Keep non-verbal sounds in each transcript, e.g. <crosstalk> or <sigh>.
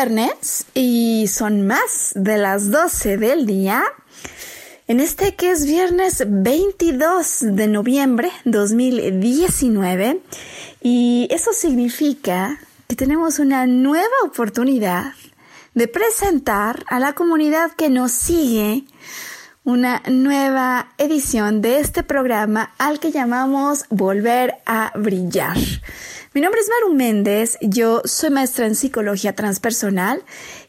Viernes y son más de las 12 del día. En este que es viernes 22 de noviembre 2019 y eso significa que tenemos una nueva oportunidad de presentar a la comunidad que nos sigue una nueva edición de este programa al que llamamos Volver a Brillar. Mi nombre es Maru Méndez, yo soy maestra en psicología transpersonal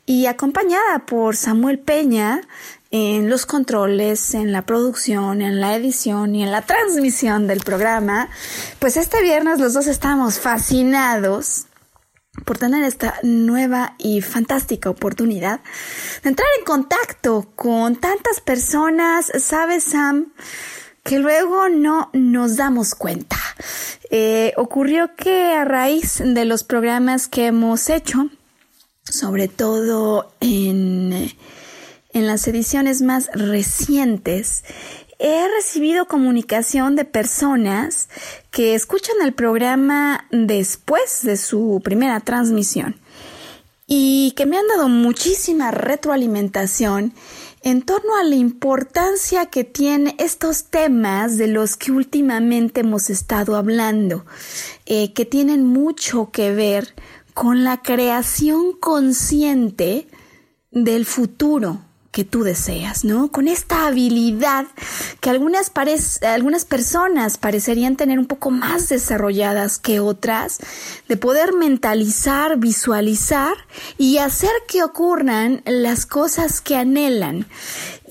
y acompañada por Samuel Peña en los controles, en la producción, en la edición y en la transmisión del programa, pues este viernes los dos estamos fascinados por tener esta nueva y fantástica oportunidad de entrar en contacto con tantas personas, ¿sabes, Sam? Que luego no nos damos cuenta. Eh, ocurrió que a raíz de los programas que hemos hecho, sobre todo en, en las ediciones más recientes, he recibido comunicación de personas que escuchan el programa después de su primera transmisión y que me han dado muchísima retroalimentación en torno a la importancia que tienen estos temas de los que últimamente hemos estado hablando, eh, que tienen mucho que ver con la creación consciente del futuro que tú deseas, ¿no? Con esta habilidad que algunas, algunas personas parecerían tener un poco más desarrolladas que otras, de poder mentalizar, visualizar y hacer que ocurran las cosas que anhelan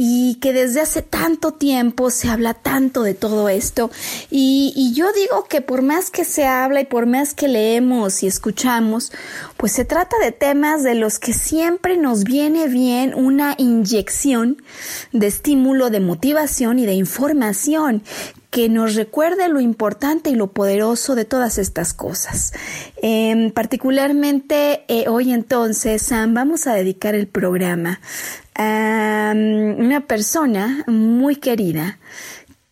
y que desde hace tanto tiempo se habla tanto de todo esto. Y, yo digo que por más que se habla y por más que leemos y escuchamos, pues se trata de temas de los que siempre nos viene bien una inyección de estímulo, de motivación y de información que nos recuerde lo importante y lo poderoso de todas estas cosas. Eh, particularmente eh, hoy entonces, Sam, vamos a dedicar el programa a um, una persona muy querida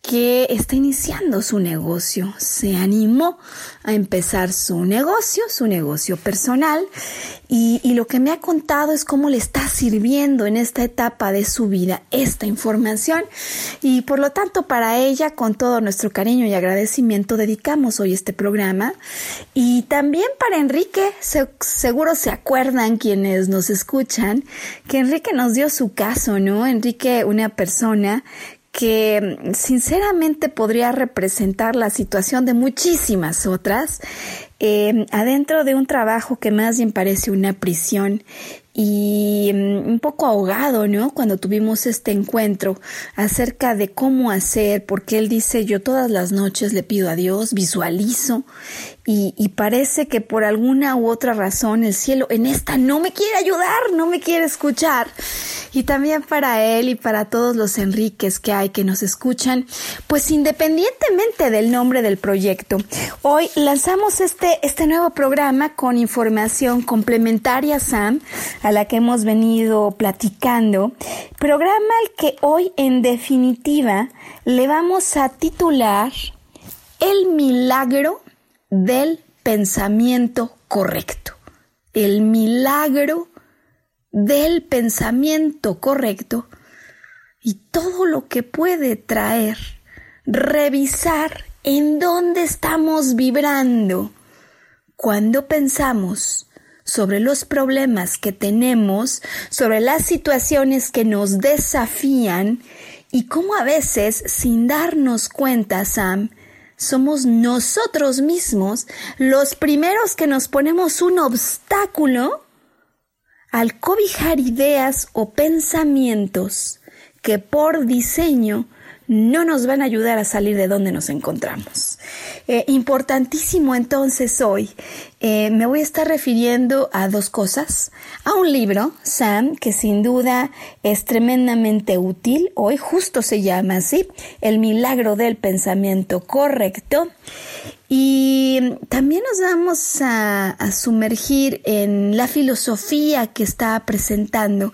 que está iniciando su negocio. Se animó a empezar su negocio, su negocio personal, y, lo que me ha contado es cómo le está sirviendo en esta etapa de su vida esta información. Y por lo tanto, para ella, con todo nuestro cariño y agradecimiento, dedicamos hoy este programa. Y también para Enrique, se, seguro se acuerdan quienes nos escuchan, que Enrique nos dio su caso, ¿no? Enrique, una persona que mm, sinceramente podría representar la situación de muchísimas otras, eh, adentro de un trabajo que más bien parece una prisión y mm, un poco ahogado, ¿no? Cuando tuvimos este encuentro acerca de cómo hacer, porque él dice, yo todas las noches le pido a Dios, visualizo y, parece que por alguna u otra razón el cielo en esta no me quiere ayudar, no me quiere escuchar. Y también para él y para todos los Enriques que hay que nos escuchan, pues independientemente del nombre del proyecto, hoy lanzamos este, este nuevo programa con información complementaria, Sam, a la que hemos venido platicando. Programa al que hoy en definitiva le vamos a titular El milagro del pensamiento correcto. El milagro del pensamiento correcto y todo lo que puede traer. Revisar en dónde estamos vibrando cuando pensamos sobre los problemas que tenemos, sobre las situaciones que nos desafían y cómo a veces, sin darnos cuenta, Sam, somos nosotros mismos los primeros que nos ponemos un obstáculo al cobijar ideas o pensamientos que por diseño no nos van a ayudar a salir de donde nos encontramos. Eh, importantísimo entonces hoy, eh, me voy a estar refiriendo a dos cosas. A un libro, Sam, que sin duda es tremendamente útil. Hoy justo se llama así, El milagro del pensamiento correcto. Y también nos vamos a, sumergir en la filosofía que está presentando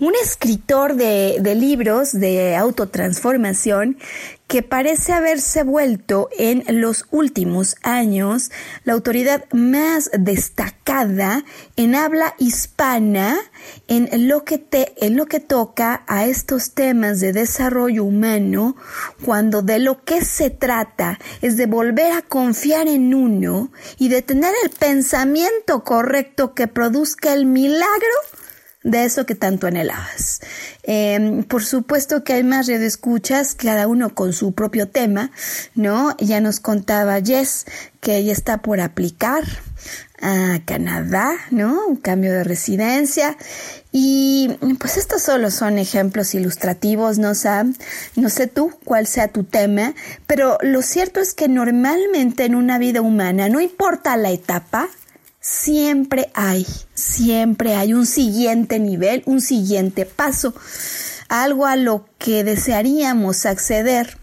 un escritor de, de libros de autotransformación que parece haberse vuelto en los últimos años la autoridad más destacada en habla hispana en lo que te, en lo que toca a estos temas de desarrollo humano, cuando de lo que se trata es de volver a confiar en uno y de tener el pensamiento correcto que produzca el milagro de eso que tanto anhelabas. Em, por supuesto que hay más escuchas, cada uno con su propio tema, ¿no? Ya nos contaba Jess que ella está por aplicar a Canadá, ¿no? Un cambio de residencia. Y pues estos solo son ejemplos ilustrativos, ¿no? No sé tú cuál sea tu tema, pero lo cierto es que normalmente en una vida humana, no importa la etapa, siempre hay, siempre hay un siguiente nivel, un siguiente paso, algo a lo que desearíamos acceder,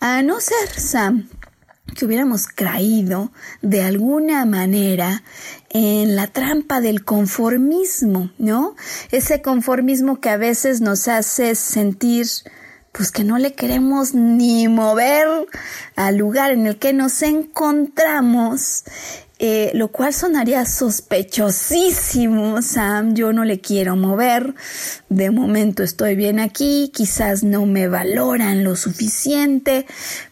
a no ser, Sam, que hubiéramos caído de alguna manera en la trampa del conformismo, ¿no? Ese conformismo que a veces nos hace sentir pues que no le queremos ni mover al lugar en el que nos encontramos eh, lo cual sonaría sospechosísimo, Sam, yo no le quiero mover, de momento estoy bien aquí, quizás no me valoran lo suficiente,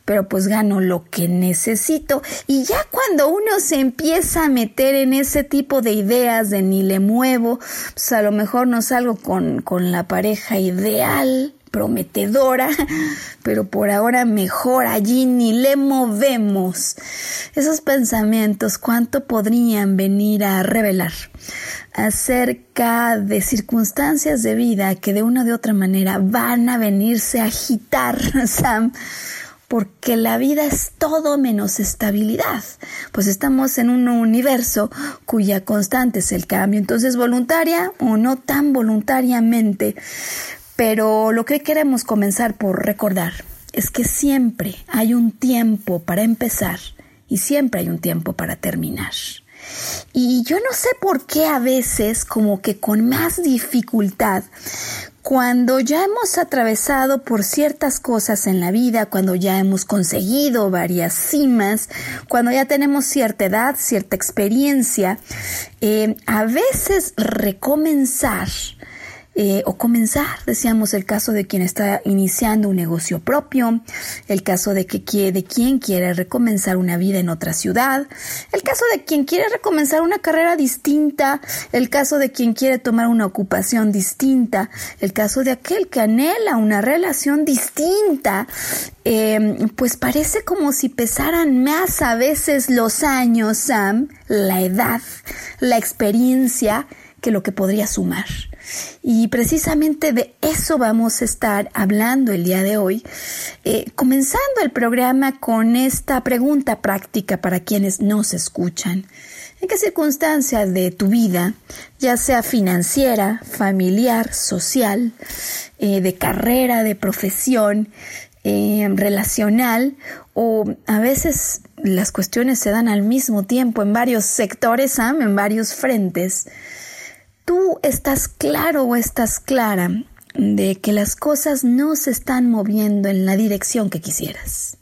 pero pues gano lo que necesito. Y ya cuando uno se empieza a meter en ese tipo de ideas de ni le muevo, pues a lo mejor no salgo con, con la pareja ideal, prometedora, <laughs> pero por ahora mejor allí ni le movemos. Esos pensamientos, ¿cuánto podrían venir a revelar acerca de circunstancias de vida que de una u otra manera van a venirse a agitar, <laughs> Sam? porque la vida es todo menos estabilidad, pues estamos en un universo cuya constante es el cambio, entonces voluntaria o no tan voluntariamente, pero lo que queremos comenzar por recordar es que siempre hay un tiempo para empezar y siempre hay un tiempo para terminar. Y yo no sé por qué a veces como que con más dificultad, cuando ya hemos atravesado por ciertas cosas en la vida, cuando ya hemos conseguido varias cimas, cuando ya tenemos cierta edad, cierta experiencia, eh, a veces recomenzar eh, o comenzar, decíamos, el caso de quien está iniciando un negocio propio, el caso de, que, de quien quiere recomenzar una vida en otra ciudad, el caso de quien quiere recomenzar una carrera distinta, el caso de quien quiere tomar una ocupación distinta, el caso de aquel que anhela una relación distinta, em, pues parece como si pesaran más a veces los años, Sam, la edad, la experiencia, que lo que podría sumar. Y precisamente de eso vamos a estar hablando el día de hoy, eh, comenzando el programa con esta pregunta práctica para quienes nos escuchan. ¿En qué circunstancias de tu vida, ya sea financiera, familiar, social, eh, de carrera, de profesión, eh, relacional o a veces las cuestiones se dan al mismo tiempo en varios sectores, en varios frentes? Tú estás claro o estás clara de que las cosas no se están moviendo en la dirección que quisieras.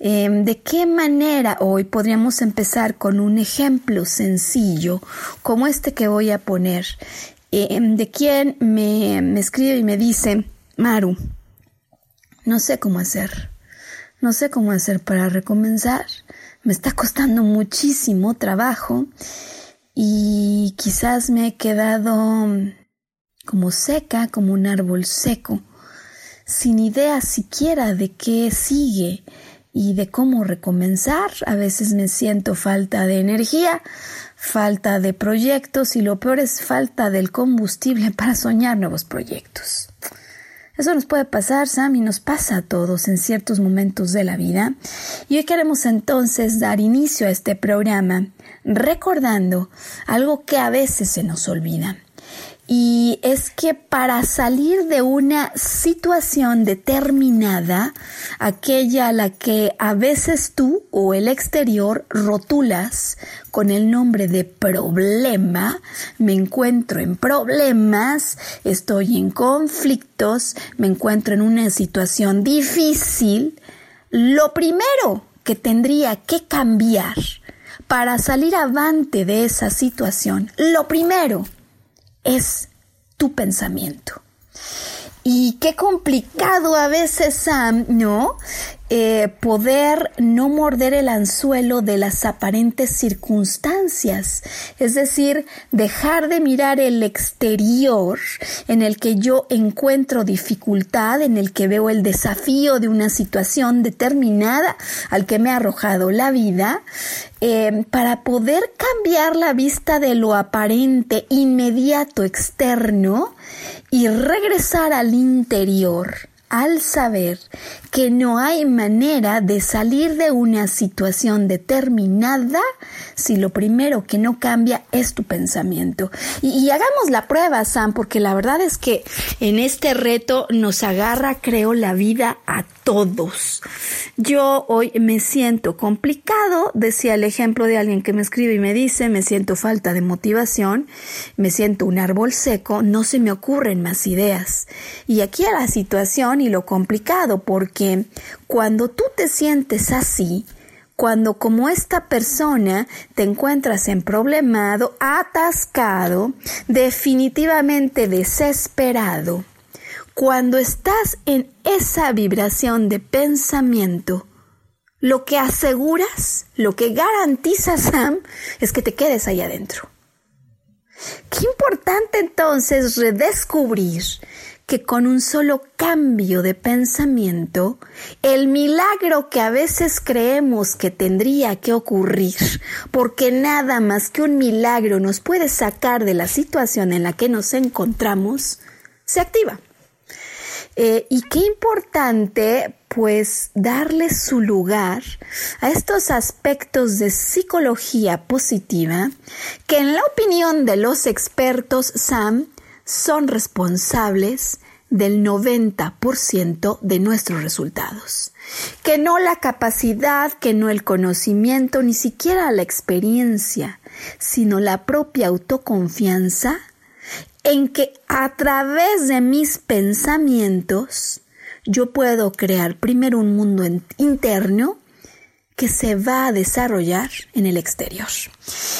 Em, ¿De qué manera hoy podríamos empezar con un ejemplo sencillo como este que voy a poner? Em, de quien me, me escribe y me dice, Maru, no sé cómo hacer, no sé cómo hacer para recomenzar, me está costando muchísimo trabajo y quizás me he quedado como seca, como un árbol seco, sin idea siquiera de qué sigue y de cómo recomenzar. A veces me siento falta de energía, falta de proyectos y lo peor es falta del combustible <laughs> para soñar nuevos proyectos. Eso nos puede pasar, Sam, y nos pasa a todos en ciertos momentos de la vida. Y hoy queremos entonces dar inicio a este programa recordando algo que a veces se nos olvida. Y es que para salir de una situación determinada, aquella a la que a veces tú o el exterior rotulas con el nombre de problema, me encuentro en problemas, estoy en conflictos, me encuentro en una situación difícil, lo primero que tendría que cambiar para salir avante de esa situación, lo primero es tu pensamiento. Y qué complicado a veces, ¿no? Eh, poder no morder el anzuelo de las aparentes circunstancias, es decir, dejar de mirar el exterior en el que yo encuentro dificultad, en el que veo el desafío de una situación determinada al que me ha arrojado la vida, eh, para poder cambiar la vista de lo aparente inmediato externo y regresar al interior al saber que no hay manera de salir de una situación determinada si lo primero que no cambia es tu pensamiento. Y, hagamos la prueba, Sam, porque la verdad es que en este reto nos agarra, creo, la vida a todos. Yo hoy me siento complicado, decía el ejemplo de alguien que me escribe y me dice, me siento falta de motivación, me siento un árbol seco, no se me ocurren más ideas. Y aquí a la situación y lo complicado, porque cuando tú te sientes así, cuando como esta persona te encuentras en problemado, atascado, definitivamente desesperado, cuando estás en esa vibración de pensamiento, lo que aseguras, lo que garantizas, Sam, es que te quedes ahí adentro. Qué importante entonces redescubrir que con un solo cambio de pensamiento, el milagro que a veces creemos que tendría que ocurrir, porque nada más que un milagro nos puede sacar de la situación en la que nos encontramos, se activa. Eh, y qué importante, pues, darle su lugar a estos aspectos de psicología positiva que en la opinión de los expertos SAM son responsables del 90% de nuestros resultados. Que no la capacidad, que no el conocimiento, ni siquiera la experiencia, sino la propia autoconfianza en que a través de mis pensamientos yo puedo crear primero un mundo interno que se va a desarrollar en el exterior.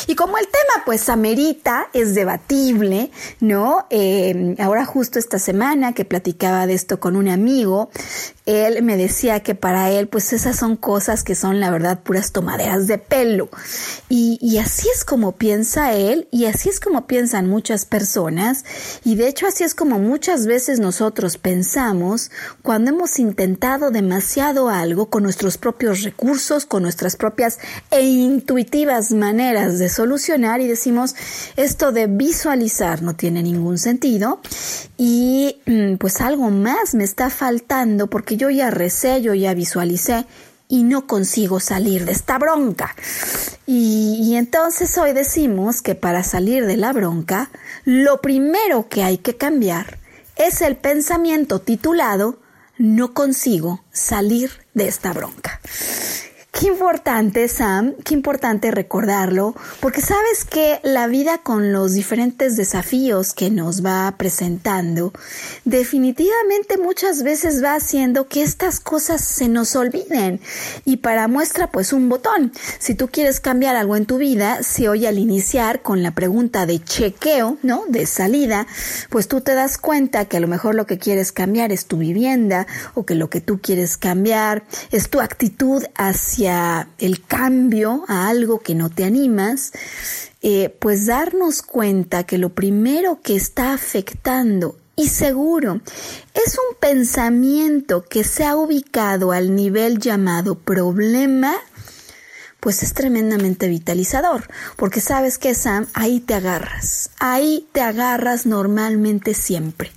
Y como el tema pues amerita, es debatible, ¿no? Eh, ahora justo esta semana que platicaba de esto con un amigo, él me decía que para él pues esas son cosas que son la verdad puras tomaderas de pelo. Y así es como piensa él y así es como piensan muchas personas y de hecho así es como muchas veces nosotros pensamos cuando hemos intentado demasiado algo con nuestros propios recursos, con nuestras propias e intuitivas maneras de solucionar y decimos esto de visualizar no tiene ningún sentido y mm, pues algo más me está faltando porque yo ya recé, yo ya visualicé y no consigo salir de esta bronca. Y, entonces hoy decimos que para salir de la bronca, lo primero que hay que cambiar es el pensamiento titulado no consigo salir de esta bronca. Qué importante, Sam, qué importante recordarlo, porque sabes que la vida con los diferentes desafíos que nos va presentando, definitivamente muchas veces va haciendo que estas cosas se nos olviden. Y para muestra, pues un botón. Si tú quieres cambiar algo en tu vida, si hoy al iniciar con la pregunta de chequeo, ¿no? De salida, pues tú te das cuenta que a lo mejor lo que quieres cambiar es tu vivienda o que lo que tú quieres cambiar es tu actitud hacia el cambio a algo que no te animas, eh, pues darnos cuenta que lo primero que está afectando y seguro es un pensamiento que se ha ubicado al nivel llamado problema, pues es tremendamente vitalizador, porque sabes que Sam, ahí te agarras, ahí te agarras normalmente siempre.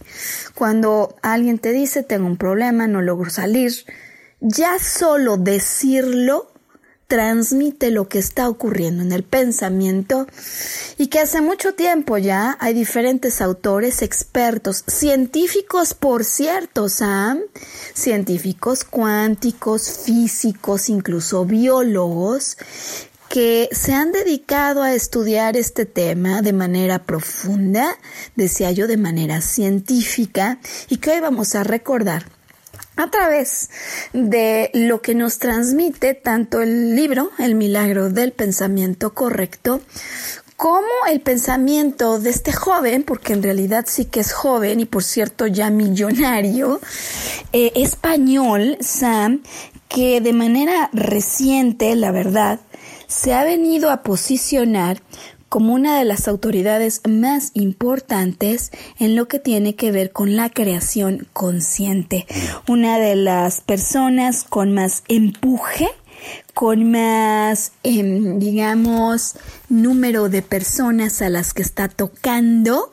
Cuando alguien te dice, tengo un problema, no logro salir, ya solo decirlo transmite lo que está ocurriendo en el pensamiento y que hace mucho tiempo ya hay diferentes autores, expertos, científicos, por cierto, Sam, científicos cuánticos, físicos, incluso biólogos, que se han dedicado a estudiar este tema de manera profunda, decía yo, de manera científica, y que hoy vamos a recordar a través de lo que nos transmite tanto el libro, El milagro del pensamiento correcto, como el pensamiento de este joven, porque en realidad sí que es joven y por cierto ya millonario, eh, español, Sam, que de manera reciente, la verdad, se ha venido a posicionar como una de las autoridades más importantes en lo que tiene que ver con la creación consciente. Una de las personas con más empuje con más, em, digamos, número de personas a las que está tocando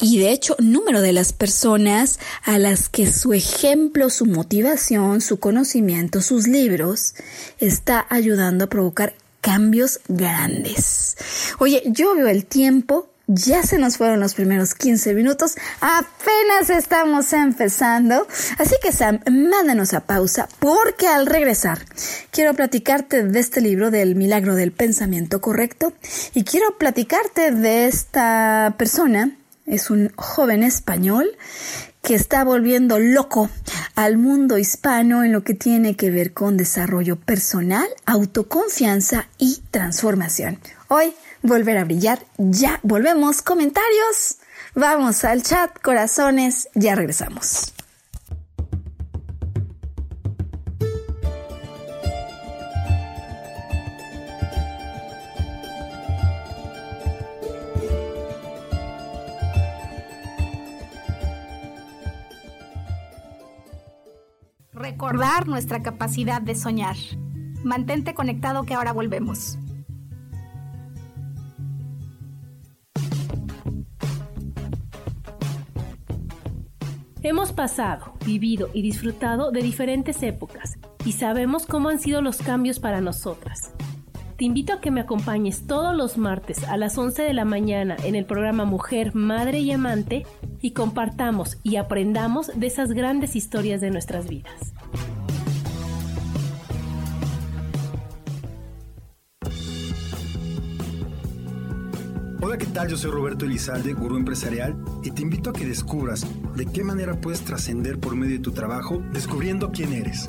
y de hecho número de las personas a las que su ejemplo, su motivación, su conocimiento, sus libros está ayudando a provocar cambios grandes. Oye, yo veo el tiempo, ya se nos fueron los primeros 15 minutos, apenas estamos empezando, así que Sam, mándanos a pausa porque al regresar quiero platicarte de este libro del milagro del pensamiento correcto y quiero platicarte de esta persona, es un joven español que está volviendo loco al mundo hispano en lo que tiene que ver con desarrollo personal, autoconfianza y transformación. Hoy, volver a brillar, ya volvemos, comentarios, vamos al chat, corazones, ya regresamos. Recordar nuestra capacidad de soñar. Mantente conectado que ahora volvemos. Hemos pasado, vivido y disfrutado de diferentes épocas y sabemos cómo han sido los cambios para nosotras. Te invito a que me acompañes todos los martes a las 11 de la mañana en el programa Mujer, Madre y Amante y compartamos y aprendamos de esas grandes historias de nuestras vidas. Hola, ¿qué tal? Yo soy Roberto Elizalde, gurú empresarial, y te invito a que descubras de qué manera puedes trascender por medio de tu trabajo descubriendo quién eres.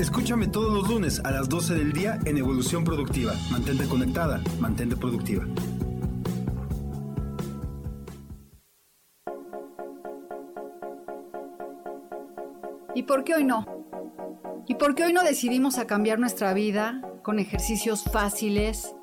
Escúchame todos los lunes a las 12 del día en Evolución Productiva. Mantente conectada, mantente productiva. ¿Y por qué hoy no? ¿Y por qué hoy no decidimos a cambiar nuestra vida con ejercicios fáciles,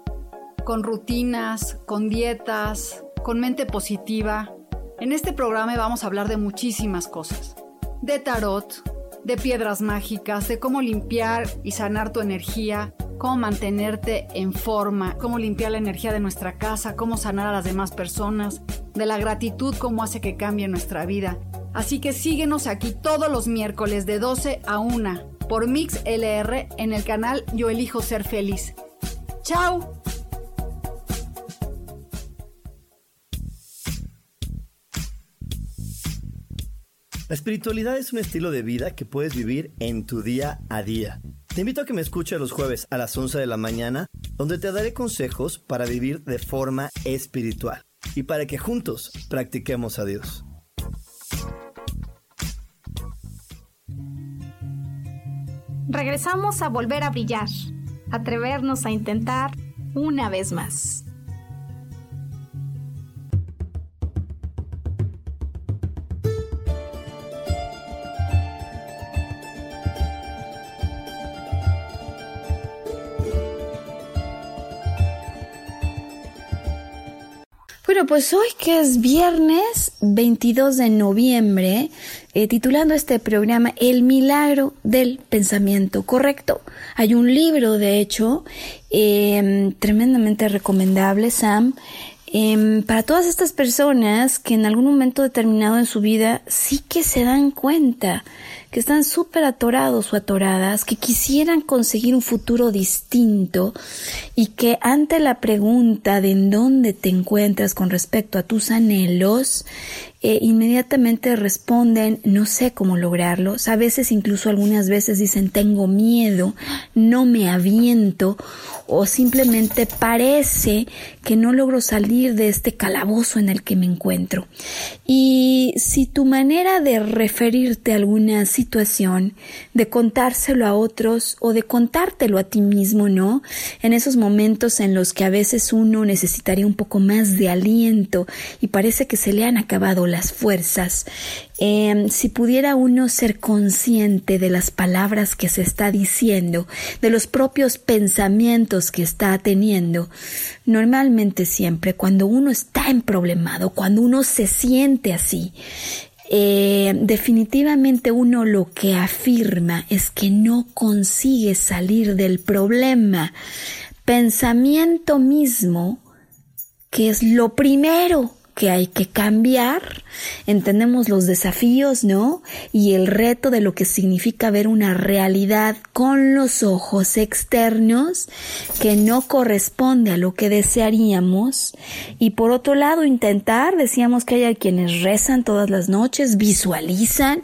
con rutinas, con dietas, con mente positiva? En este programa vamos a hablar de muchísimas cosas. De tarot, de piedras mágicas, de cómo limpiar y sanar tu energía, cómo mantenerte en forma, cómo limpiar la energía de nuestra casa, cómo sanar a las demás personas, de la gratitud, cómo hace que cambie nuestra vida. Así que síguenos aquí todos los miércoles de 12 a 1 por Mix LR en el canal Yo Elijo Ser Feliz. ¡Chao! La espiritualidad es un estilo de vida que puedes vivir en tu día a día. Te invito a que me escuches los jueves a las 11 de la mañana, donde te daré consejos para vivir de forma espiritual y para que juntos practiquemos a Dios. Regresamos a volver a brillar, atrevernos a intentar una vez más. Bueno, pues hoy que es viernes 22 de noviembre, eh, titulando este programa El milagro del pensamiento correcto. Hay un libro, de hecho, em, tremendamente recomendable, Sam, em, para todas estas personas que en algún momento determinado en su vida sí que se dan cuenta que están súper atorados o atoradas, que quisieran conseguir un futuro distinto y que ante la pregunta de en dónde te encuentras con respecto a tus anhelos, eh, inmediatamente responden no sé cómo lograrlos, a veces incluso algunas veces dicen tengo miedo, no me aviento o simplemente parece que no logro salir de este calabozo en el que me encuentro. Y si tu manera de referirte a alguna situación, de contárselo a otros o de contártelo a ti mismo, ¿no? En esos momentos en los que a veces uno necesitaría un poco más de aliento y parece que se le han acabado las fuerzas, Em, si pudiera uno ser consciente de las palabras que se está diciendo, de los propios pensamientos que está teniendo, normalmente siempre cuando uno está en problemado, cuando uno se siente así, eh, definitivamente uno lo que afirma es que no consigue salir del problema. Pensamiento mismo, que es lo primero que hay que cambiar, entendemos los desafíos, ¿no? Y el reto de lo que significa ver una realidad con los ojos externos que no corresponde a lo que desearíamos. Y por otro lado, intentar, decíamos que hay quienes rezan todas las noches, visualizan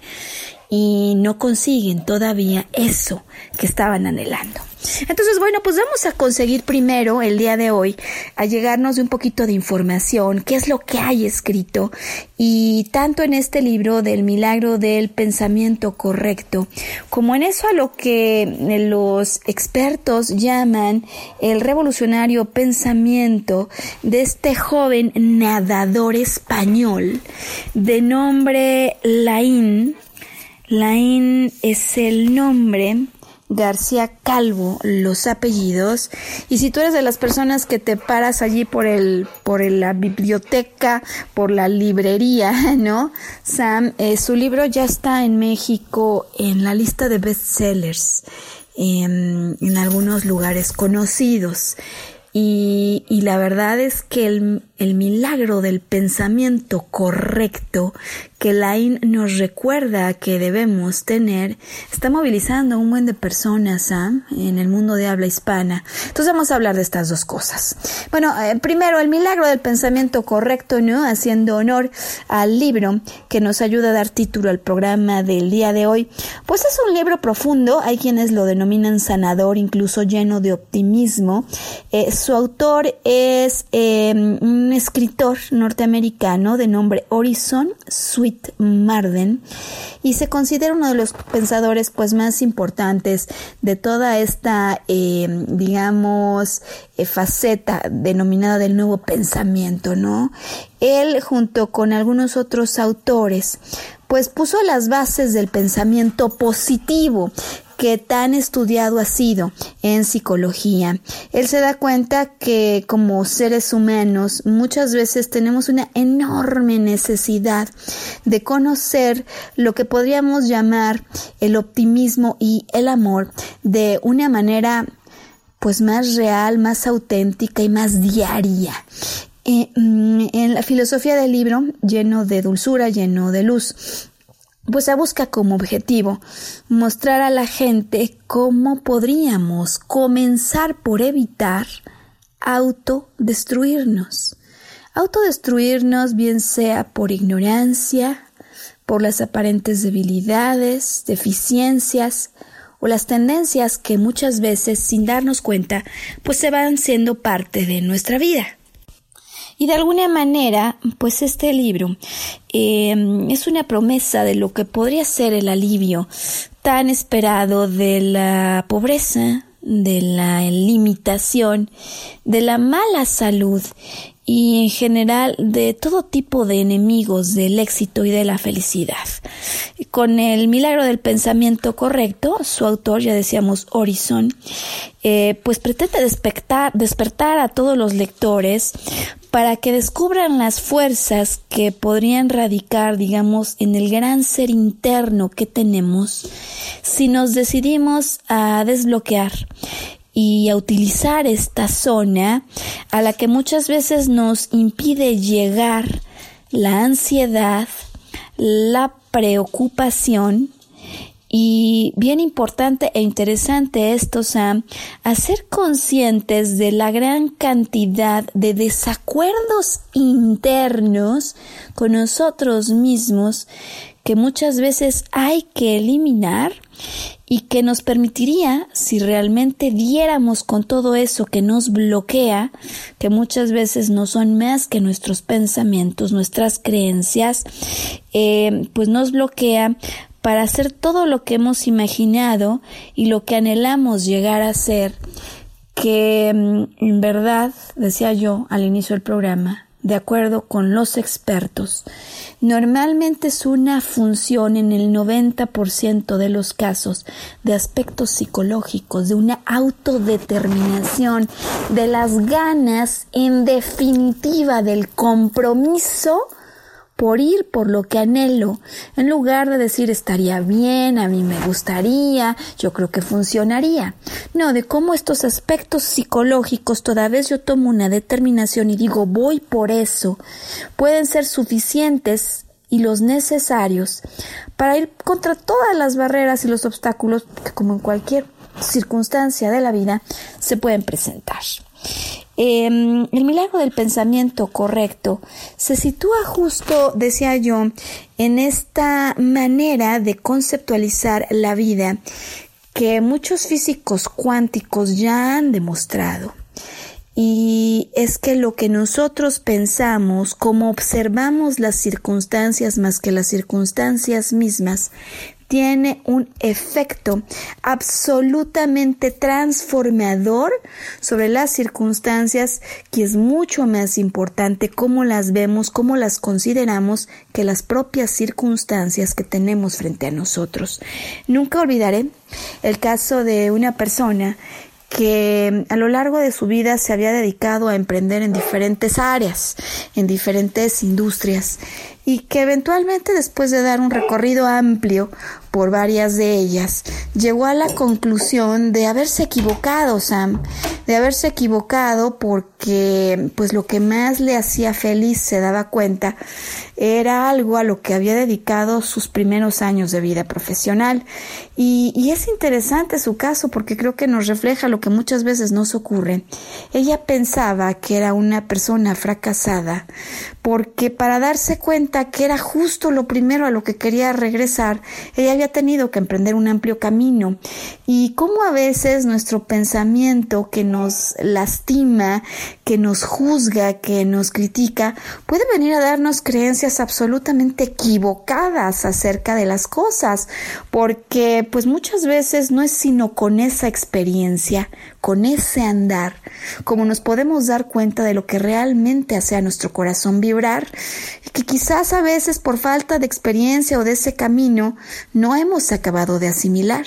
y no consiguen todavía eso que estaban anhelando. Entonces, bueno, pues vamos a conseguir primero el día de hoy a llegarnos de un poquito de información, qué es lo que hay escrito y tanto en este libro del milagro del pensamiento correcto, como en eso a lo que los expertos llaman el revolucionario pensamiento de este joven nadador español de nombre Laín. Laín es el nombre. García Calvo los apellidos. Y si tú eres de las personas que te paras allí por el por la biblioteca por la librería <laughs> no Sam eh, su libro ya está en México en la lista de bestsellers en, en algunos lugares conocidos. Y, la verdad es que el, el, milagro del pensamiento correcto que Lain nos recuerda que debemos tener está movilizando a un buen de personas ¿ah? en el mundo de habla hispana. Entonces vamos a hablar de estas dos cosas. Bueno, eh, primero el milagro del pensamiento correcto, ¿no? Haciendo honor al libro que nos ayuda a dar título al programa del día de hoy. Pues es un libro profundo, hay quienes lo denominan sanador, incluso lleno de optimismo. Eh, su autor es eh, escritor norteamericano de nombre Horizon Sweet Marden y se considera uno de los pensadores pues más importantes de toda esta eh, digamos eh, faceta denominada del nuevo pensamiento, ¿no? Él junto con algunos otros autores pues puso las bases del pensamiento positivo que tan estudiado ha sido en psicología. Él se da cuenta que como seres humanos muchas veces tenemos una enorme necesidad de conocer lo que podríamos llamar el optimismo y el amor de una manera pues más real, más auténtica y más diaria. Eh, mm, en la filosofía del libro, lleno de dulzura, lleno de luz, pues se busca como objetivo mostrar a la gente cómo podríamos comenzar por evitar autodestruirnos. Autodestruirnos bien sea por ignorancia, por las aparentes debilidades, deficiencias o las tendencias que muchas veces sin darnos cuenta pues se van siendo parte de nuestra vida. Y de alguna manera, pues este libro em, es una promesa de lo que podría ser el alivio tan esperado de la pobreza, de la limitación, de la mala salud y en general de todo tipo de enemigos del éxito y de la felicidad. Con el milagro del pensamiento correcto, su autor, ya decíamos, Horizon, eh, pues pretende despertar, despertar a todos los lectores para que descubran las fuerzas que podrían radicar, digamos, en el gran ser interno que tenemos si nos decidimos a desbloquear y a utilizar esta zona a la que muchas veces nos impide llegar la ansiedad, la preocupación y bien importante e interesante esto, Sam, hacer conscientes de la gran cantidad de desacuerdos internos con nosotros mismos que muchas veces hay que eliminar y que nos permitiría, si realmente diéramos con todo eso que nos bloquea, que muchas veces no son más que nuestros pensamientos, nuestras creencias, eh, pues nos bloquea para hacer todo lo que hemos imaginado y lo que anhelamos llegar a ser, que mm, en verdad, decía yo al inicio del programa, de acuerdo con los expertos, normalmente es una función en el 90% de los casos de aspectos psicológicos, de una autodeterminación, de las ganas en definitiva del compromiso por ir por lo que anhelo, en lugar de decir estaría bien, a mí me gustaría, yo creo que funcionaría. No, de cómo estos aspectos psicológicos, toda vez yo tomo una determinación y digo voy por eso, pueden ser suficientes y los necesarios para ir contra todas las barreras y los obstáculos que como en cualquier circunstancia de la vida se pueden presentar. Em, el milagro del pensamiento correcto se sitúa justo, decía yo, en esta manera de conceptualizar la vida que muchos físicos cuánticos ya han demostrado. Y es que lo que nosotros pensamos, como observamos las circunstancias más que las circunstancias mismas, tiene un efecto absolutamente transformador sobre las circunstancias que es mucho más importante cómo las vemos, cómo las consideramos que las propias circunstancias que tenemos frente a nosotros. Nunca olvidaré el caso de una persona que a lo largo de su vida se había dedicado a emprender en diferentes áreas, en diferentes industrias y que eventualmente después de dar un recorrido amplio por varias de ellas, llegó a la conclusión de haberse equivocado, Sam, de haberse equivocado porque pues lo que más le hacía feliz se daba cuenta era algo a lo que había dedicado sus primeros años de vida profesional. Y, es interesante su caso porque creo que nos refleja lo que muchas veces nos ocurre. Ella pensaba que era una persona fracasada porque para darse cuenta que era justo lo primero a lo que quería regresar, ella había tenido que emprender un amplio camino. Y cómo a veces nuestro pensamiento que nos lastima, que nos juzga, que nos critica, puede venir a darnos creencias absolutamente equivocadas acerca de las cosas, porque pues muchas veces no es sino con esa experiencia, con ese andar, como nos podemos dar cuenta de lo que realmente hace a nuestro corazón vibrar, y que quizás a veces por falta de experiencia o de ese camino no hemos acabado de asimilar.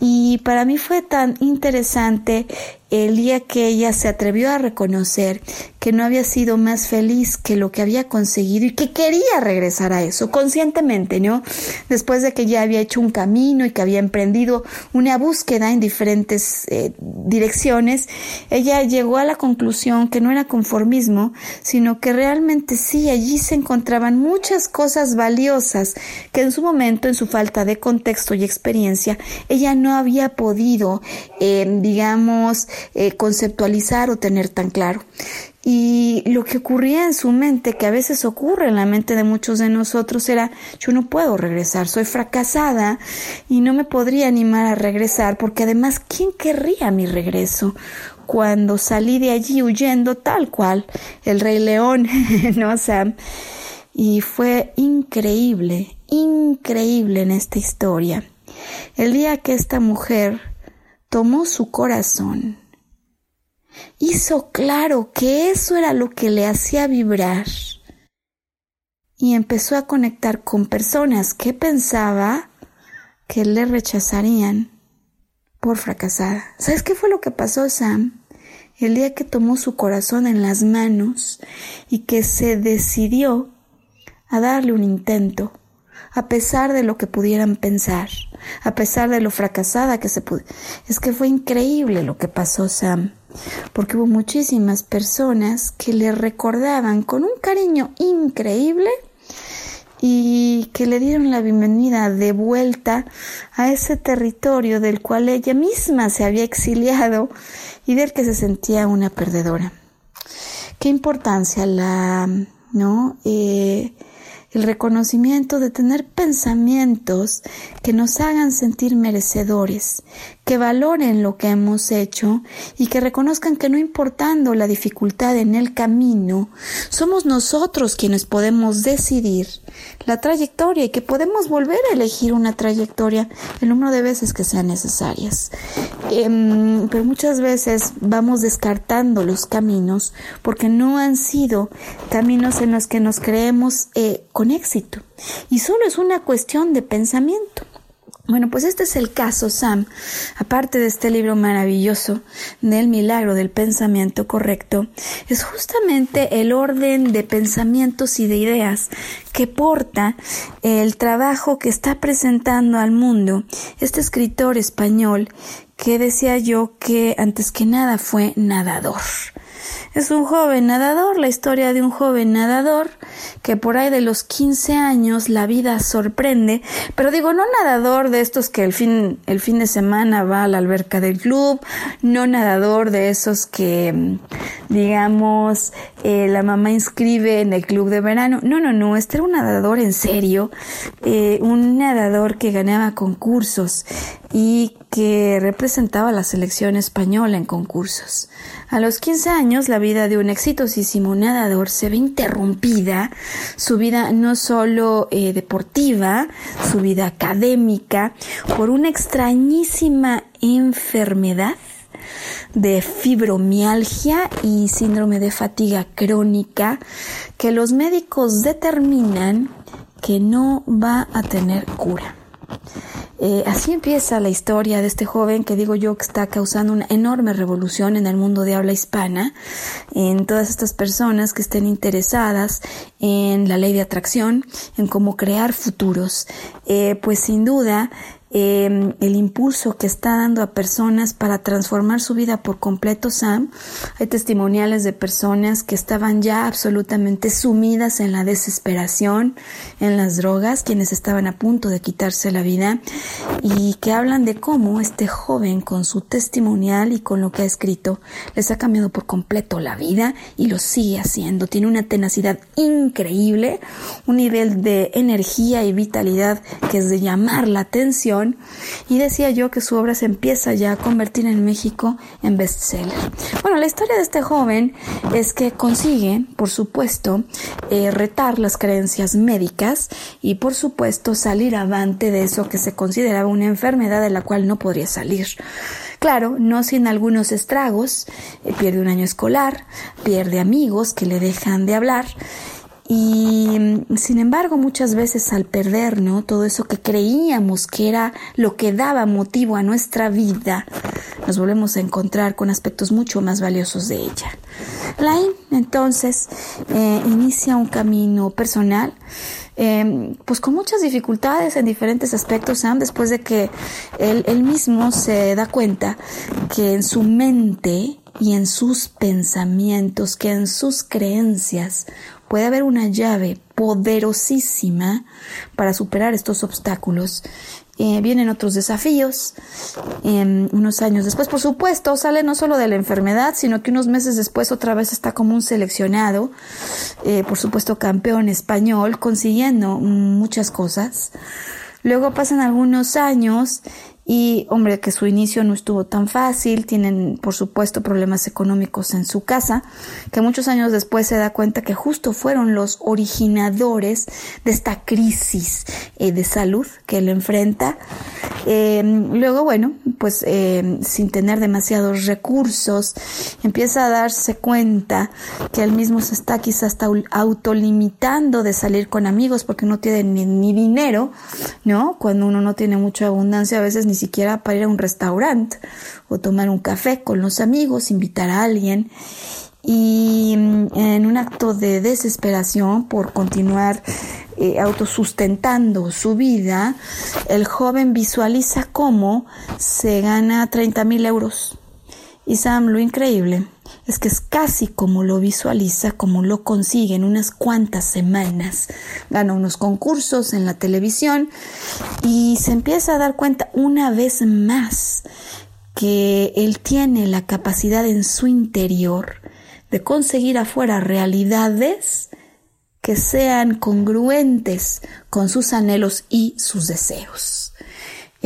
Y para mí fue tan interesante el día que ella se atrevió a reconocer que no había sido más feliz que lo que había conseguido y que quería regresar a eso conscientemente, ¿no? Después de que ya había hecho un camino y que había emprendido una búsqueda en diferentes eh, direcciones, ella llegó a la conclusión que no era conformismo, sino que realmente sí, allí se encontraban muchas cosas valiosas que en su momento, en su falta de contexto y experiencia, ella no había podido, eh, digamos, eh, conceptualizar o tener tan claro. Y lo que ocurría en su mente, que a veces ocurre en la mente de muchos de nosotros, era yo no puedo regresar, soy fracasada y no me podría animar a regresar, porque además, ¿quién querría mi regreso? Cuando salí de allí huyendo tal cual, el rey león, <laughs> ¿no, Sam? Y fue increíble, increíble en esta historia. El día que esta mujer tomó su corazón, hizo claro que eso era lo que le hacía vibrar y empezó a conectar con personas que pensaba que le rechazarían por fracasada. ¿Sabes qué fue lo que pasó, Sam? El día que tomó su corazón en las manos y que se decidió a darle un intento, a pesar de lo que pudieran pensar, a pesar de lo fracasada que se pudo. Es que fue increíble lo que pasó, Sam porque hubo muchísimas personas que le recordaban con un cariño increíble y que le dieron la bienvenida de vuelta a ese territorio del cual ella misma se había exiliado y del que se sentía una perdedora. Qué importancia la, ¿no? Eh, el reconocimiento de tener pensamientos que nos hagan sentir merecedores, que valoren lo que hemos hecho y que reconozcan que no importando la dificultad en el camino, somos nosotros quienes podemos decidir la trayectoria y que podemos volver a elegir una trayectoria el número de veces que sean necesarias. Em, pero muchas veces vamos descartando los caminos porque no han sido caminos en los que nos creemos eh, con éxito. Y solo es una cuestión de pensamiento. Bueno, pues este es el caso, Sam. Aparte de este libro maravilloso del milagro del pensamiento correcto, es justamente el orden de pensamientos y de ideas que porta el trabajo que está presentando al mundo este escritor español que decía yo que antes que nada fue nadador. Es un joven nadador, la historia de un joven nadador que por ahí de los 15 años la vida sorprende, pero digo, no nadador de estos que el fin, el fin de semana va a la alberca del club, no nadador de esos que, digamos, eh, la mamá inscribe en el club de verano. No, no, no, este era un nadador en serio, eh, un nadador que ganaba concursos y que representaba a la selección española en concursos. A los 15 años, la vida de un exitosísimo nadador se ve interrumpida, su vida no solo eh, deportiva, su vida académica, por una extrañísima enfermedad de fibromialgia y síndrome de fatiga crónica que los médicos determinan que no va a tener cura. Eh, así empieza la historia de este joven que digo yo que está causando una enorme revolución en el mundo de habla hispana, en todas estas personas que estén interesadas en la ley de atracción, en cómo crear futuros. Eh, pues sin duda Em, el impulso que está dando a personas para transformar su vida por completo, Sam. Hay testimoniales de personas que estaban ya absolutamente sumidas en la desesperación, en las drogas, quienes estaban a punto de quitarse la vida y que hablan de cómo este joven con su testimonial y con lo que ha escrito les ha cambiado por completo la vida y lo sigue haciendo. Tiene una tenacidad increíble, un nivel de energía y vitalidad que es de llamar la atención y decía yo que su obra se empieza ya a convertir en México en bestseller. Bueno, la historia de este joven es que consigue, por supuesto, eh, retar las creencias médicas y, por supuesto, salir avante de eso que se consideraba una enfermedad de la cual no podría salir. Claro, no sin algunos estragos, eh, pierde un año escolar, pierde amigos que le dejan de hablar Y mm, sin embargo, muchas veces al perder, ¿no? Todo eso que creíamos que era lo que daba motivo a nuestra vida, nos volvemos a encontrar con aspectos mucho más valiosos de ella. Lain, entonces, eh, inicia un camino personal, eh, pues con muchas dificultades en diferentes aspectos, Sam, después de que él, él mismo se da cuenta que en su mente y en sus pensamientos, que en sus creencias puede haber una llave poderosísima para superar estos obstáculos. Eh, vienen otros desafíos. Eh, unos años después, por supuesto, sale no solo de la enfermedad, sino que unos meses después otra vez está como un seleccionado, eh, por supuesto campeón español, consiguiendo muchas cosas. Luego pasan algunos años y hombre, que su inicio no estuvo tan fácil, tienen por supuesto problemas económicos en su casa, que muchos años después se da cuenta que justo fueron los originadores de esta crisis eh, de salud que él enfrenta. Eh, luego, bueno, pues eh, sin tener demasiados recursos, empieza a darse cuenta que él mismo se está quizás autolimitando de salir con amigos porque no tiene ni, ni dinero, ¿no? Cuando uno no tiene mucha abundancia, a veces ni siquiera para ir a un restaurante o tomar un café con los amigos, invitar a alguien. Y en un acto de desesperación por continuar eh, autosustentando su vida, el joven visualiza cómo se gana 30 mil euros. Y Sam, lo increíble es que es casi como lo visualiza, como lo consigue en unas cuantas semanas. Gana unos concursos en la televisión y se empieza a dar cuenta una vez más que él tiene la capacidad en su interior de conseguir afuera realidades que sean congruentes con sus anhelos y sus deseos.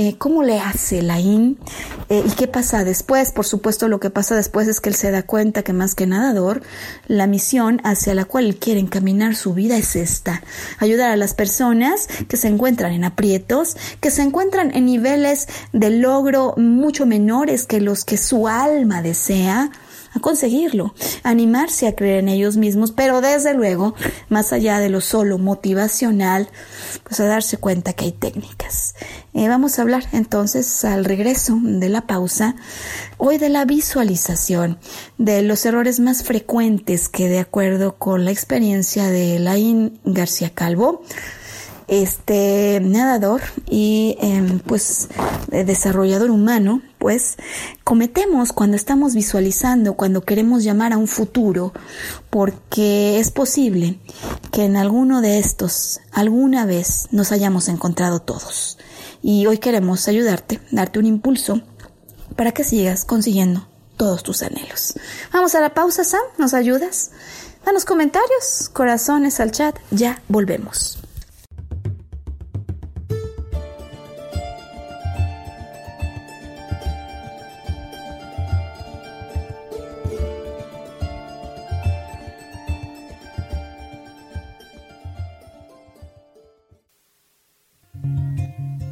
Eh, ¿Cómo le hace Laín? Eh, ¿Y qué pasa después? Por supuesto, lo que pasa después es que él se da cuenta que más que nadador, la misión hacia la cual quiere encaminar su vida es esta. Ayudar a las personas que se encuentran en aprietos, que se encuentran en niveles de logro mucho menores que los que su alma desea, a conseguirlo, animarse a creer en ellos mismos, pero desde luego, más allá de lo solo motivacional, pues a darse cuenta que hay técnicas. Eh, vamos a hablar entonces al regreso de la pausa, hoy de la visualización, de los errores más frecuentes que de acuerdo con la experiencia de Laín García Calvo, este nadador y em, pues desarrollador humano, pues cometemos cuando estamos visualizando, cuando queremos llamar a un futuro, porque es posible que en alguno de estos alguna vez nos hayamos encontrado todos. Y hoy queremos ayudarte, darte un impulso para que sigas consiguiendo todos tus anhelos. Vamos a la pausa, Sam, ¿nos ayudas? Danos comentarios, corazones al chat, ya volvemos.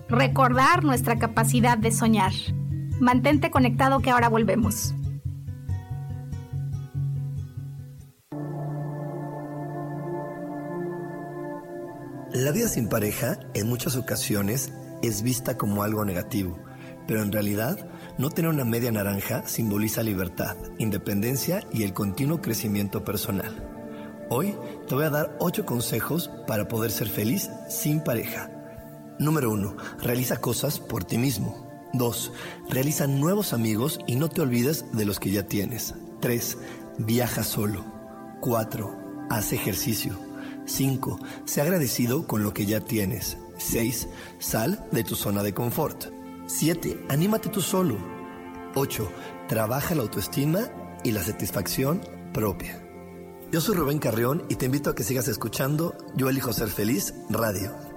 Recordar nuestra capacidad de soñar. Mantente conectado que ahora volvemos. La vida sin pareja en muchas ocasiones es vista como algo negativo, pero en realidad no tener una media naranja simboliza libertad, independencia y el continuo crecimiento personal. Hoy te voy a dar 8 consejos para poder ser feliz sin pareja. Número 1. Realiza cosas por ti mismo. 2. Realiza nuevos amigos y no te olvides de los que ya tienes. 3. Viaja solo. 4. Haz ejercicio. 5. Sé agradecido con lo que ya tienes. 6. Sal de tu zona de confort. 7. Anímate tú solo. 8. Trabaja la autoestima y la satisfacción propia. Yo soy Rubén Carrión y te invito a que sigas escuchando Yo elijo ser feliz radio.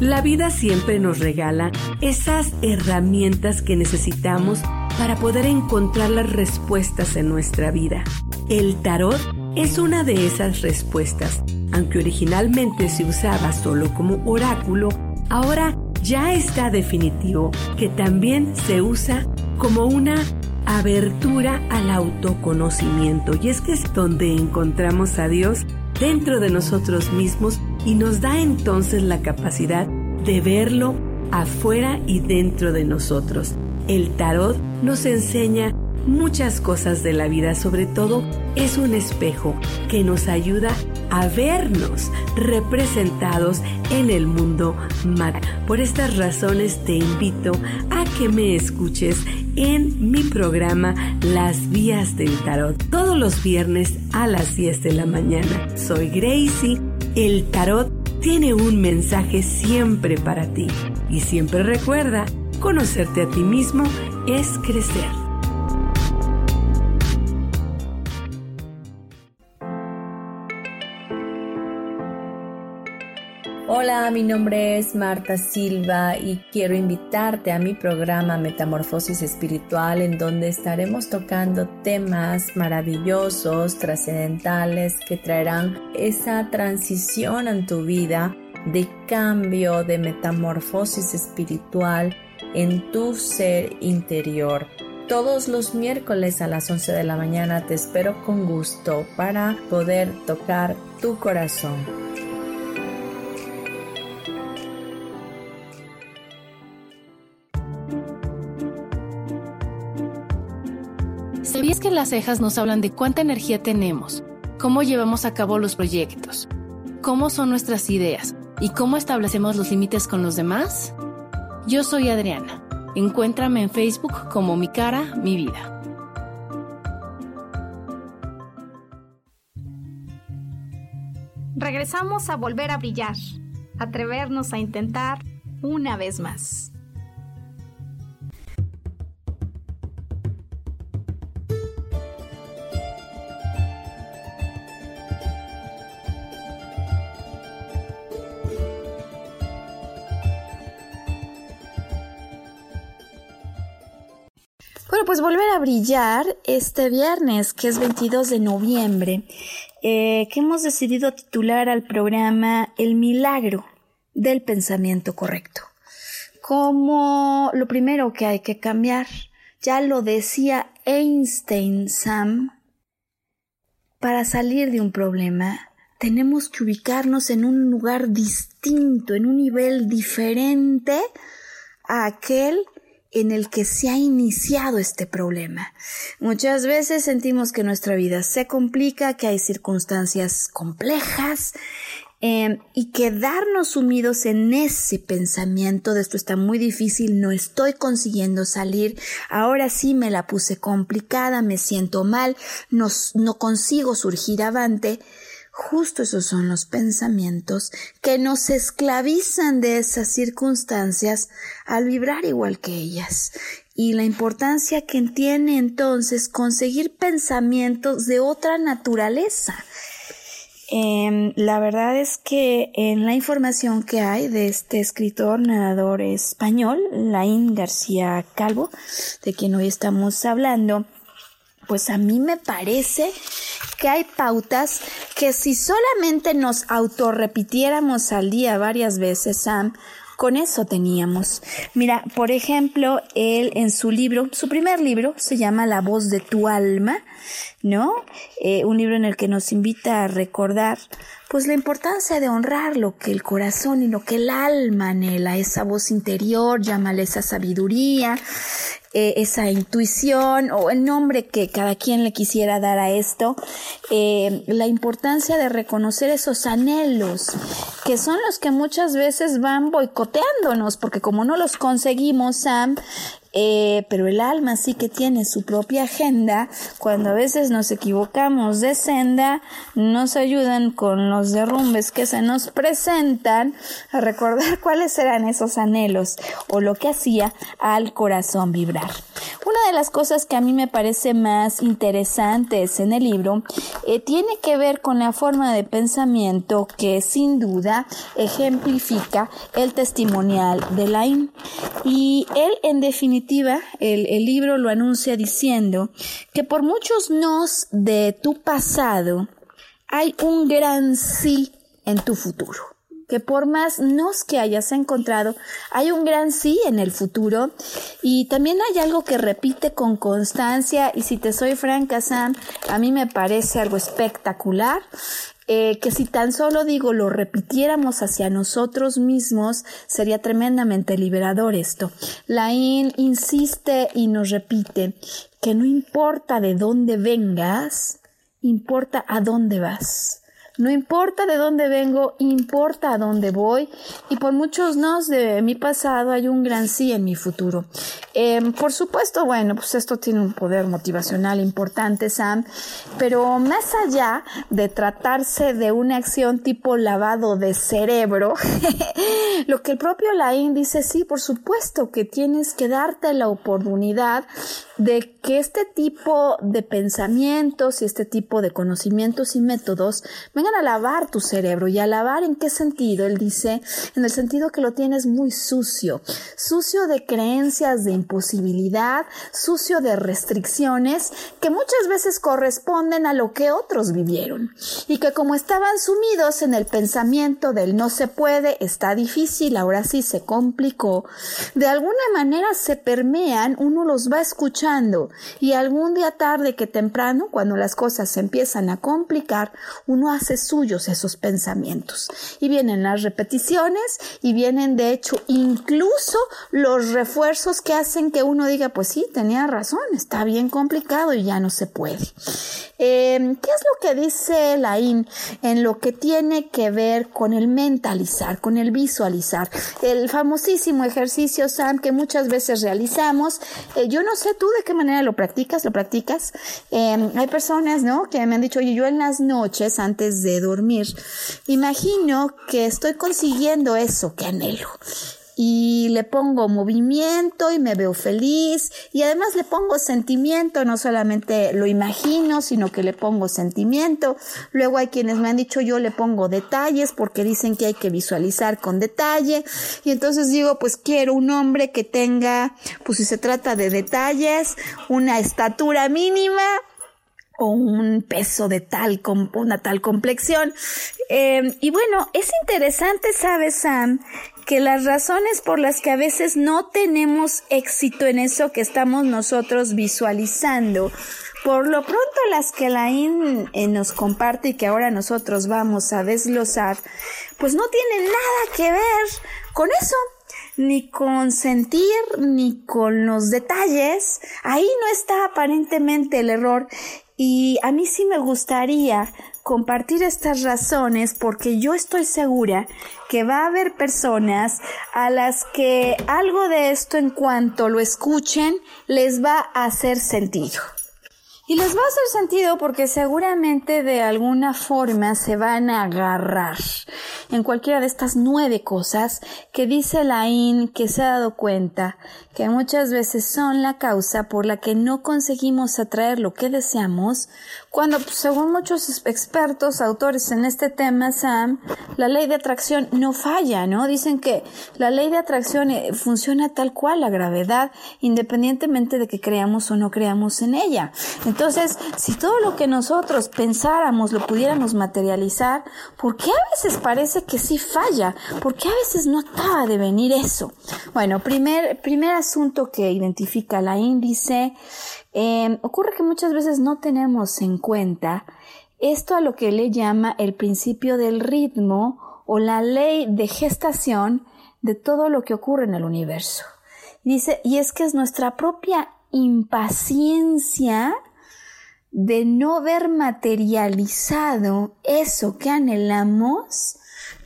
La vida siempre nos regala esas herramientas que necesitamos para poder encontrar las respuestas en nuestra vida. El tarot es una de esas respuestas. Aunque originalmente se usaba solo como oráculo, ahora ya está definitivo que también se usa como una abertura al autoconocimiento. Y es que es donde encontramos a Dios dentro de nosotros mismos y nos da entonces la capacidad de verlo afuera y dentro de nosotros. El tarot nos enseña muchas cosas de la vida, sobre todo es un espejo que nos ayuda a vernos representados en el mundo material. Por estas razones te invito a que me escuches en mi programa Las Vías del Tarot todos los viernes a las 10 de la mañana. Soy Gracie. El tarot tiene un mensaje siempre para ti. Y siempre recuerda, conocerte a ti mismo es crecer. Hola, mi nombre es Marta Silva y quiero invitarte a mi programa Metamorfosis Espiritual en donde estaremos tocando temas maravillosos, trascendentales que traerán esa transición en tu vida de cambio, de metamorfosis espiritual en tu ser interior. Todos los miércoles a las 11 de la mañana te espero con gusto para poder tocar tu corazón. ¿Sabías que las cejas nos hablan de cuánta energía tenemos, cómo llevamos a cabo los proyectos, cómo son nuestras ideas y cómo establecemos los límites con los demás? Yo soy Adriana. Encuéntrame en Facebook como Mi Cara, Mi Vida. Regresamos a volver a brillar, atrevernos a intentar una vez más. Bueno, pues volver a brillar este viernes, que es 22 de noviembre, eh, que hemos decidido titular al programa El milagro del pensamiento correcto. Como lo primero que hay que cambiar, ya lo decía Einstein Sam, para salir de un problema tenemos que ubicarnos en un lugar distinto, en un nivel diferente a aquel en el que se ha iniciado este problema. Muchas veces sentimos que nuestra vida se complica, que hay circunstancias complejas eh, y quedarnos sumidos en ese pensamiento de esto está muy difícil, no estoy consiguiendo salir, ahora sí me la puse complicada, me siento mal, no, no consigo surgir avante. Justo esos son los pensamientos que nos esclavizan de esas circunstancias al vibrar igual que ellas y la importancia que tiene entonces conseguir pensamientos de otra naturaleza. Eh, la verdad es que en la información que hay de este escritor nadador español, Laín García Calvo, de quien hoy estamos hablando, pues a mí me parece que hay pautas que si solamente nos autorrepitiéramos al día varias veces, Sam, con eso teníamos. Mira, por ejemplo, él en su libro, su primer libro, se llama La voz de tu alma, ¿no? Eh, un libro en el que nos invita a recordar, pues, la importancia de honrar lo que el corazón y lo que el alma anhela, esa voz interior, llámale esa sabiduría, eh, esa intuición o el nombre que cada quien le quisiera dar a esto, eh, la importancia de reconocer esos anhelos que son los que muchas veces van boicoteándonos porque como no los conseguimos, Sam, eh, pero el alma sí que tiene su propia agenda. Cuando a veces nos equivocamos de senda, nos ayudan con los derrumbes que se nos presentan a recordar <laughs> cuáles eran esos anhelos o lo que hacía al corazón vibrar. Una de las cosas que a mí me parece más interesantes en el libro eh, tiene que ver con la forma de pensamiento que sin duda ejemplifica el testimonial de Lain. Y él en definitiva el, el libro lo anuncia diciendo que por muchos nos de tu pasado hay un gran sí en tu futuro. que por más nos que hayas encontrado, hay un gran sí en el futuro y también hay algo que repite con constancia y si te soy franca, Sam, a mí me parece algo espectacular. Eh, que si tan solo digo lo repitiéramos hacia nosotros mismos, sería tremendamente liberador esto. Laín insiste y nos repite que no importa de dónde vengas, importa a dónde vas. No importa de dónde vengo, importa a dónde voy. Y por muchos nos de mi pasado hay un gran sí en mi futuro. Em, por supuesto, bueno, pues esto tiene un poder motivacional importante, Sam. Pero más allá de tratarse de una acción tipo lavado de cerebro, <laughs> lo que el propio Laín dice, sí, por supuesto que tienes que darte la oportunidad de que este tipo de pensamientos y este tipo de conocimientos y métodos vengan a lavar tu cerebro. ¿Y a lavar en qué sentido? Él dice, en el sentido que lo tienes muy sucio, sucio de creencias de imposibilidad, sucio de restricciones que muchas veces corresponden a lo que otros vivieron y que como estaban sumidos en el pensamiento del no se puede, está difícil, ahora sí se complicó, de alguna manera se permean, uno los va escuchando y algún día tarde que temprano, cuando las cosas se empiezan a complicar, uno hace suyos esos pensamientos. Y vienen las repeticiones y vienen de hecho incluso los refuerzos que hacen que uno diga, pues sí, tenía razón, está bien complicado y ya no se puede. Em, ¿Qué es lo que dice Laín en lo que tiene que ver con el mentalizar, con el visualizar? El famosísimo ejercicio Sam que muchas veces realizamos. Eh, yo no sé tú de qué manera lo practicas, lo practicas. Em, hay personas, ¿no? Que me han dicho, oye, yo en las noches antes de dormir, imagino que estoy consiguiendo eso que anhelo. Y le pongo movimiento y me veo feliz. Y además le pongo sentimiento, no solamente lo imagino, sino que le pongo sentimiento. Luego hay quienes me han dicho yo le pongo detalles porque dicen que hay que visualizar con detalle. Y entonces digo pues quiero un hombre que tenga, pues si se trata de detalles, una estatura mínima, o un peso de tal, una tal complexión. Eh, y bueno, es interesante, ¿sabes, Sam? que las razones por las que a veces no tenemos éxito en eso que estamos nosotros visualizando, por lo pronto las que la IN eh, nos comparte y que ahora nosotros vamos a desglosar, pues no tienen nada que ver con eso ni con sentir, ni con los detalles. Ahí no está aparentemente el error. Y a mí sí me gustaría compartir estas razones porque yo estoy segura que va a haber personas a las que algo de esto en cuanto lo escuchen les va a hacer sentido. Y les va a hacer sentido porque seguramente de alguna forma se van a agarrar en cualquiera de estas nueve cosas que dice Laín que se ha dado cuenta que muchas veces son la causa por la que no conseguimos atraer lo que deseamos cuando, pues, según muchos expertos, autores en este tema, Sam, la ley de atracción no falla, ¿no? Dicen que la ley de atracción eh, funciona tal cual la gravedad, independientemente de que creamos o no creamos en ella. Entonces, si todo lo que nosotros pensáramos lo pudiéramos materializar, ¿por qué a veces parece que sí falla? ¿Por qué a veces no acaba de venir eso? Bueno, primer, primer asunto que identifica la índice Em, ocurre que muchas veces no tenemos en cuenta esto a lo que le llama el principio del ritmo o la ley de gestación de todo lo que ocurre en el universo. Dice, y es que es nuestra propia impaciencia de no ver materializado eso que anhelamos,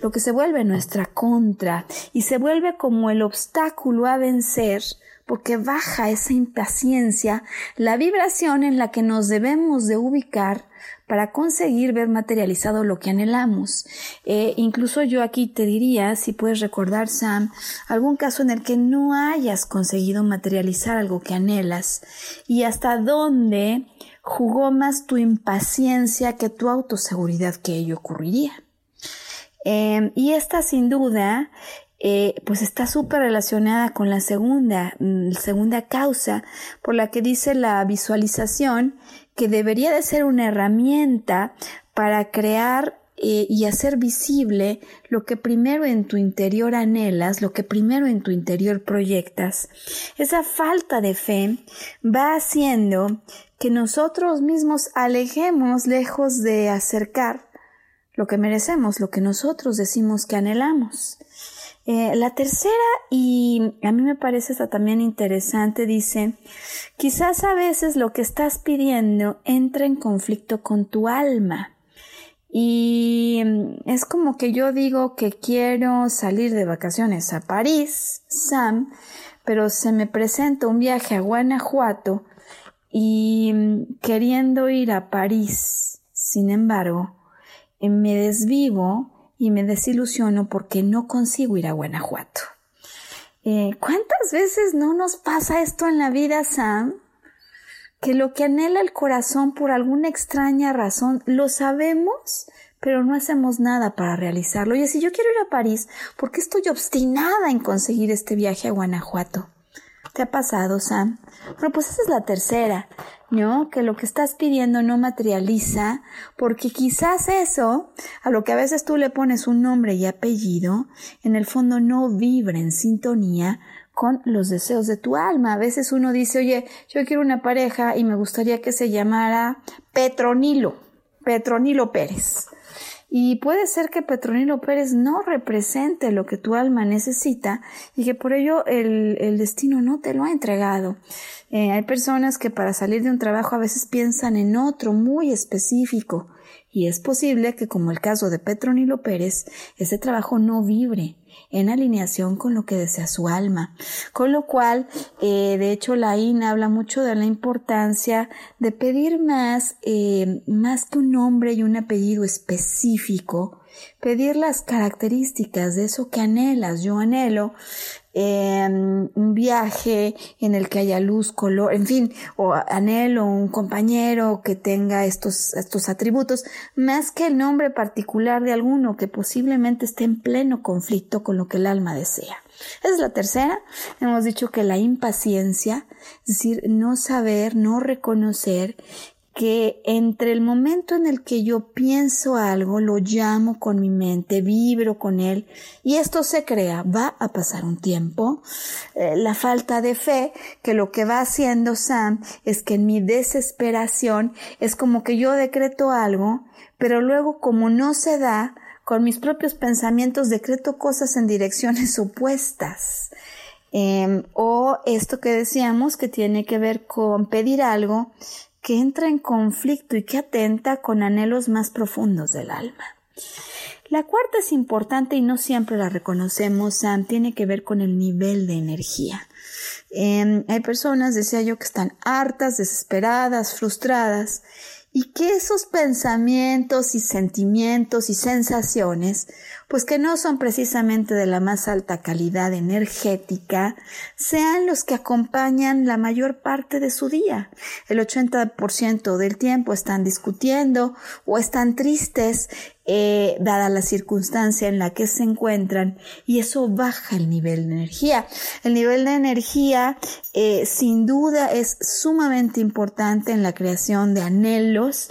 lo que se vuelve nuestra contra y se vuelve como el obstáculo a vencer porque baja esa impaciencia, la vibración en la que nos debemos de ubicar para conseguir ver materializado lo que anhelamos. Eh, incluso yo aquí te diría, si puedes recordar, Sam, algún caso en el que no hayas conseguido materializar algo que anhelas y hasta dónde jugó más tu impaciencia que tu autoseguridad que ello ocurriría. Eh, y esta sin duda eh, pues está súper relacionada con la segunda, mm, segunda causa por la que dice la visualización que debería de ser una herramienta para crear eh, y hacer visible lo que primero en tu interior anhelas, lo que primero en tu interior proyectas. Esa falta de fe va haciendo que nosotros mismos alejemos lejos de acercar lo que merecemos, lo que nosotros decimos que anhelamos. Eh, la tercera, y a mí me parece esta también interesante, dice, quizás a veces lo que estás pidiendo entra en conflicto con tu alma. Y mm, es como que yo digo que quiero salir de vacaciones a París, Sam, pero se me presenta un viaje a Guanajuato y mm, queriendo ir a París, sin embargo, me desvivo y me desilusiono porque no consigo ir a Guanajuato. Eh, ¿Cuántas veces no nos pasa esto en la vida, Sam? Que lo que anhela el corazón por alguna extraña razón lo sabemos, pero no hacemos nada para realizarlo. Y si yo quiero ir a París, ¿por qué estoy obstinada en conseguir este viaje a Guanajuato? ¿Te ha pasado, Sam? Bueno, pues esa es la tercera, ¿no? Que lo que estás pidiendo no materializa, porque quizás eso, a lo que a veces tú le pones un nombre y apellido, en el fondo no vibra en sintonía con los deseos de tu alma. A veces uno dice, oye, yo quiero una pareja y me gustaría que se llamara Petronilo, Petronilo Pérez. Y puede ser que Petronilo Pérez no represente lo que tu alma necesita y que por ello el, destino no te lo ha entregado. Eh, hay personas que para salir de un trabajo a veces piensan en otro muy específico y es posible que como el caso de Petronilo Pérez, ese trabajo no vibre en alineación con lo que desea su alma. Con lo cual, eh, de hecho, la INA habla mucho de la importancia de pedir más, eh, más que un nombre y un apellido específico, pedir las características de eso que anhelas. Yo anhelo Em, un viaje en el que haya luz, color, en fin, o anhelo un compañero que tenga estos, estos atributos, más que el nombre particular de alguno que posiblemente esté en pleno conflicto con lo que el alma desea. Esa es la tercera. Hemos dicho que la impaciencia, es decir, no saber, no reconocer que entre el momento en el que yo pienso algo, lo llamo con mi mente, vibro con él y esto se crea, va a pasar un tiempo. Eh, la falta de fe, que lo que va haciendo Sam es que en mi desesperación es como que yo decreto algo, pero luego como no se da, con mis propios pensamientos decreto cosas en direcciones <laughs> opuestas. Em, o esto que decíamos que tiene que ver con pedir algo que entra en conflicto y que atenta con anhelos más profundos del alma. La cuarta es importante y no siempre la reconocemos, Sam, tiene que ver con el nivel de energía. Em, hay personas, decía yo, que están hartas, desesperadas, frustradas y que esos pensamientos y sentimientos y sensaciones, pues que no son precisamente de la más alta calidad energética, sean los que acompañan la mayor parte de su día. El 80% del tiempo están discutiendo o están tristes eh, dada la circunstancia en la que se encuentran y eso baja el nivel de energía. El nivel de energía eh, sin duda es sumamente importante en la creación de anhelos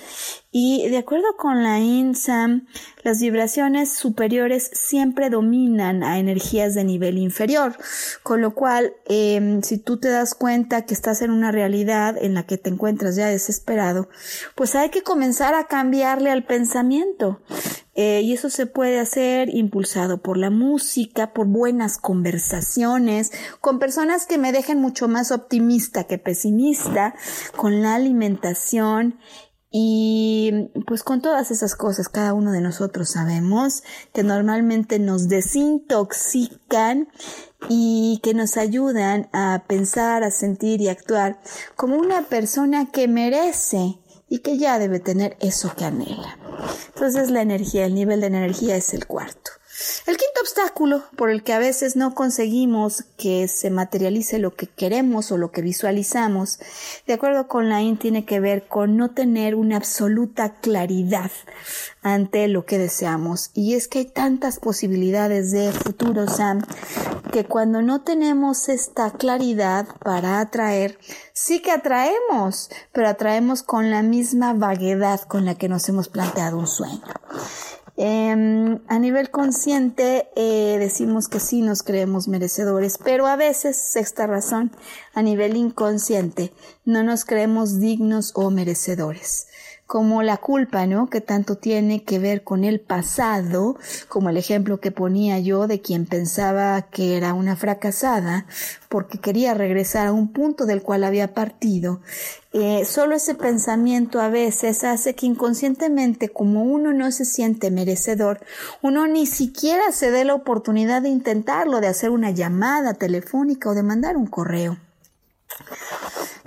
y de acuerdo con la INSAM, las vibraciones superiores siempre dominan a energías de nivel inferior, con lo cual em, si tú te das cuenta que estás en una realidad en la que te encuentras ya desesperado, pues hay que comenzar a cambiarle al pensamiento. Eh, y eso se puede hacer impulsado por la música, por buenas conversaciones, con personas que me dejen mucho más optimista que pesimista, con la alimentación y pues con todas esas cosas, cada uno de nosotros sabemos que normalmente nos desintoxican y que nos ayudan a pensar, a sentir y actuar como una persona que merece y que ya debe tener eso que anhela. Entonces la energía, el nivel de energía es el cuarto. El quinto obstáculo por el que a veces no conseguimos que se materialice lo que queremos o lo que visualizamos, de acuerdo con la IN, tiene que ver con no tener una absoluta claridad ante lo que deseamos. Y es que hay tantas posibilidades de futuro, Sam, que cuando no tenemos esta claridad para atraer, sí que atraemos, pero atraemos con la misma vaguedad con la que nos hemos planteado un sueño. Em, a nivel consciente eh, decimos que sí nos creemos merecedores, pero a veces, sexta razón, a nivel inconsciente no nos creemos dignos o merecedores como la culpa, ¿no? Que tanto tiene que ver con el pasado, como el ejemplo que ponía yo de quien pensaba que era una fracasada porque quería regresar a un punto del cual había partido. Eh, solo ese pensamiento a veces hace que inconscientemente, como uno no se siente merecedor, uno ni siquiera se dé la oportunidad de intentarlo, de hacer una llamada telefónica o de mandar un correo.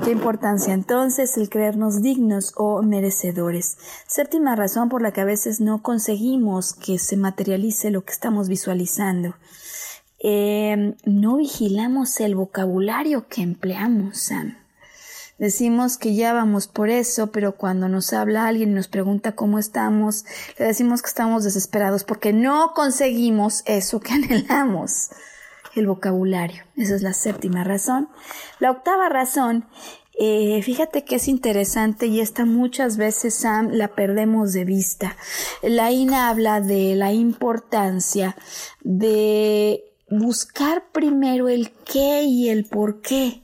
Qué importancia entonces el creernos dignos o merecedores. Séptima razón por la que a veces no conseguimos que se materialice lo que estamos visualizando. Em, no vigilamos el vocabulario que empleamos. Decimos que ya vamos por eso, pero cuando nos habla alguien y nos pregunta cómo estamos, le decimos que estamos desesperados porque no conseguimos eso que <laughs> anhelamos el vocabulario. Esa es la séptima razón. La octava razón, eh, fíjate que es interesante y esta muchas veces, Sam, la perdemos de vista. La INA habla de la importancia de buscar primero el qué y el por qué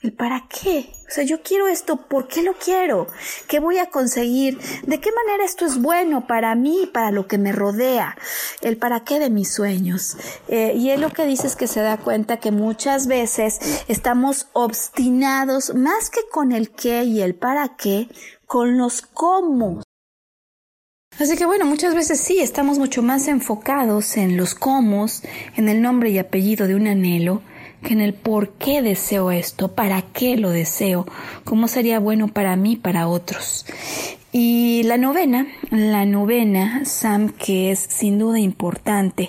¿El para qué? O sea, yo quiero esto, ¿por qué lo quiero? ¿Qué voy a conseguir? ¿De qué manera esto es bueno para mí y para lo que me rodea? El para qué de mis sueños. Eh, y él lo que dice es que se da cuenta que muchas veces estamos obstinados más que con el qué y el para qué, con los cómo. Así que bueno, muchas veces sí, estamos mucho más enfocados en los cómo, en el nombre y apellido de un anhelo, en el por qué deseo esto, para qué lo deseo, cómo sería bueno para mí, para otros. Y la novena, la novena, Sam, que es sin duda importante,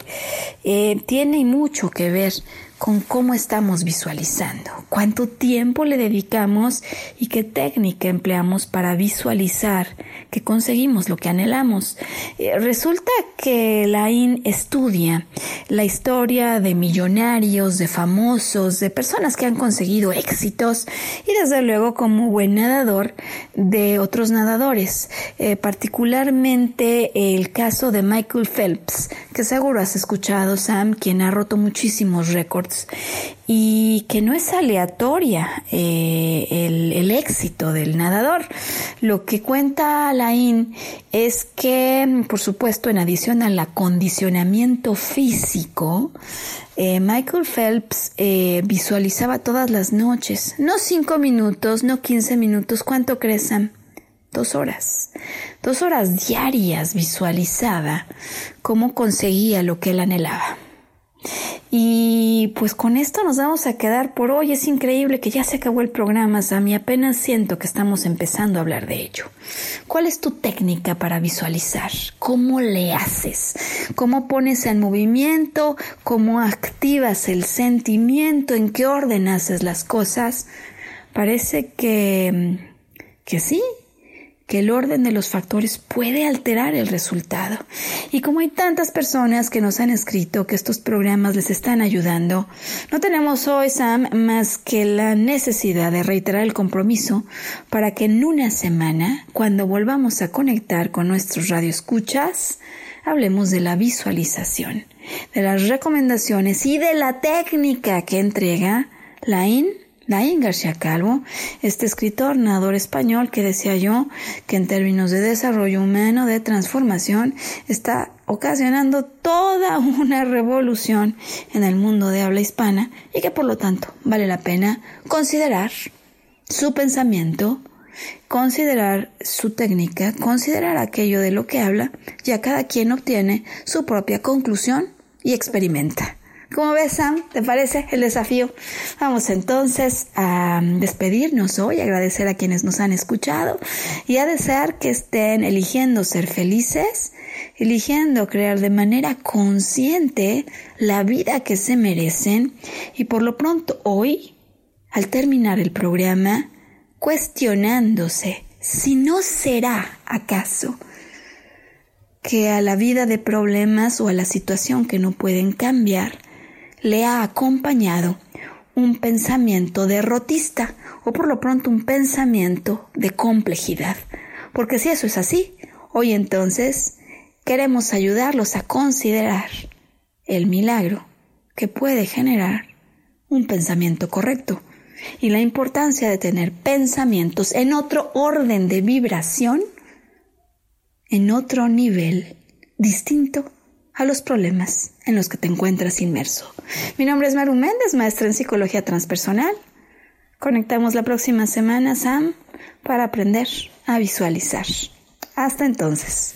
eh, tiene mucho que ver con cómo estamos visualizando, cuánto tiempo le dedicamos y qué técnica empleamos para visualizar que conseguimos lo que anhelamos. Eh, resulta que la IN estudia la historia de millonarios, de famosos, de personas que han conseguido éxitos y desde luego como buen nadador de otros nadadores, eh, particularmente el caso de Michael Phelps, que seguro has escuchado, Sam, quien ha roto muchísimos récords y que no es aleatoria eh, el, éxito del nadador. Lo que cuenta Alain es que, por supuesto, en adición al acondicionamiento físico, eh, Michael Phelps eh, visualizaba todas las noches, no cinco minutos, no quince minutos, ¿cuánto crees, Dos horas. Dos horas diarias visualizaba cómo conseguía lo que él anhelaba. Y pues con esto nos vamos a quedar por hoy. Es increíble que ya se acabó el programa, Sammy. Apenas siento que estamos empezando a hablar de ello. ¿Cuál es tu técnica para visualizar? ¿Cómo le haces? ¿Cómo pones en movimiento? ¿Cómo activas el sentimiento? ¿En qué orden haces las cosas? Parece que, que sí, que el orden de los factores puede alterar el resultado. Y como hay tantas personas que nos han escrito que estos programas les están ayudando, no tenemos hoy, Sam, más que la necesidad de reiterar el compromiso para que en una semana, cuando volvamos a conectar con nuestros radioescuchas, hablemos de la visualización, de las recomendaciones y de la técnica que entrega la IN Naín García Calvo, este escritor, nadador español que decía yo que en términos de desarrollo humano, de transformación, está ocasionando toda <laughs> una revolución en el mundo de habla hispana y que por lo tanto vale la pena considerar su pensamiento, considerar su técnica, considerar aquello de lo que habla, ya cada quien obtiene su propia conclusión y experimenta. ¿Cómo ves, Sam? ¿Te parece el desafío? Vamos entonces a despedirnos hoy, agradecer a quienes nos han escuchado y a desear que estén eligiendo ser felices, eligiendo crear de manera consciente la vida que se merecen y por lo pronto hoy, al terminar el programa, cuestionándose si no será acaso que a la vida de problemas o a la situación que no pueden cambiar, le ha acompañado un pensamiento derrotista o por lo pronto un pensamiento de complejidad. Porque si eso es así, hoy entonces queremos ayudarlos a considerar el milagro que puede generar un pensamiento correcto y la importancia de tener pensamientos en otro orden de vibración, en otro nivel distinto a los problemas en los que te encuentras inmerso. Mi nombre es Maru Méndez, maestra en psicología transpersonal. Conectamos la próxima semana, Sam, para aprender a visualizar. Hasta entonces.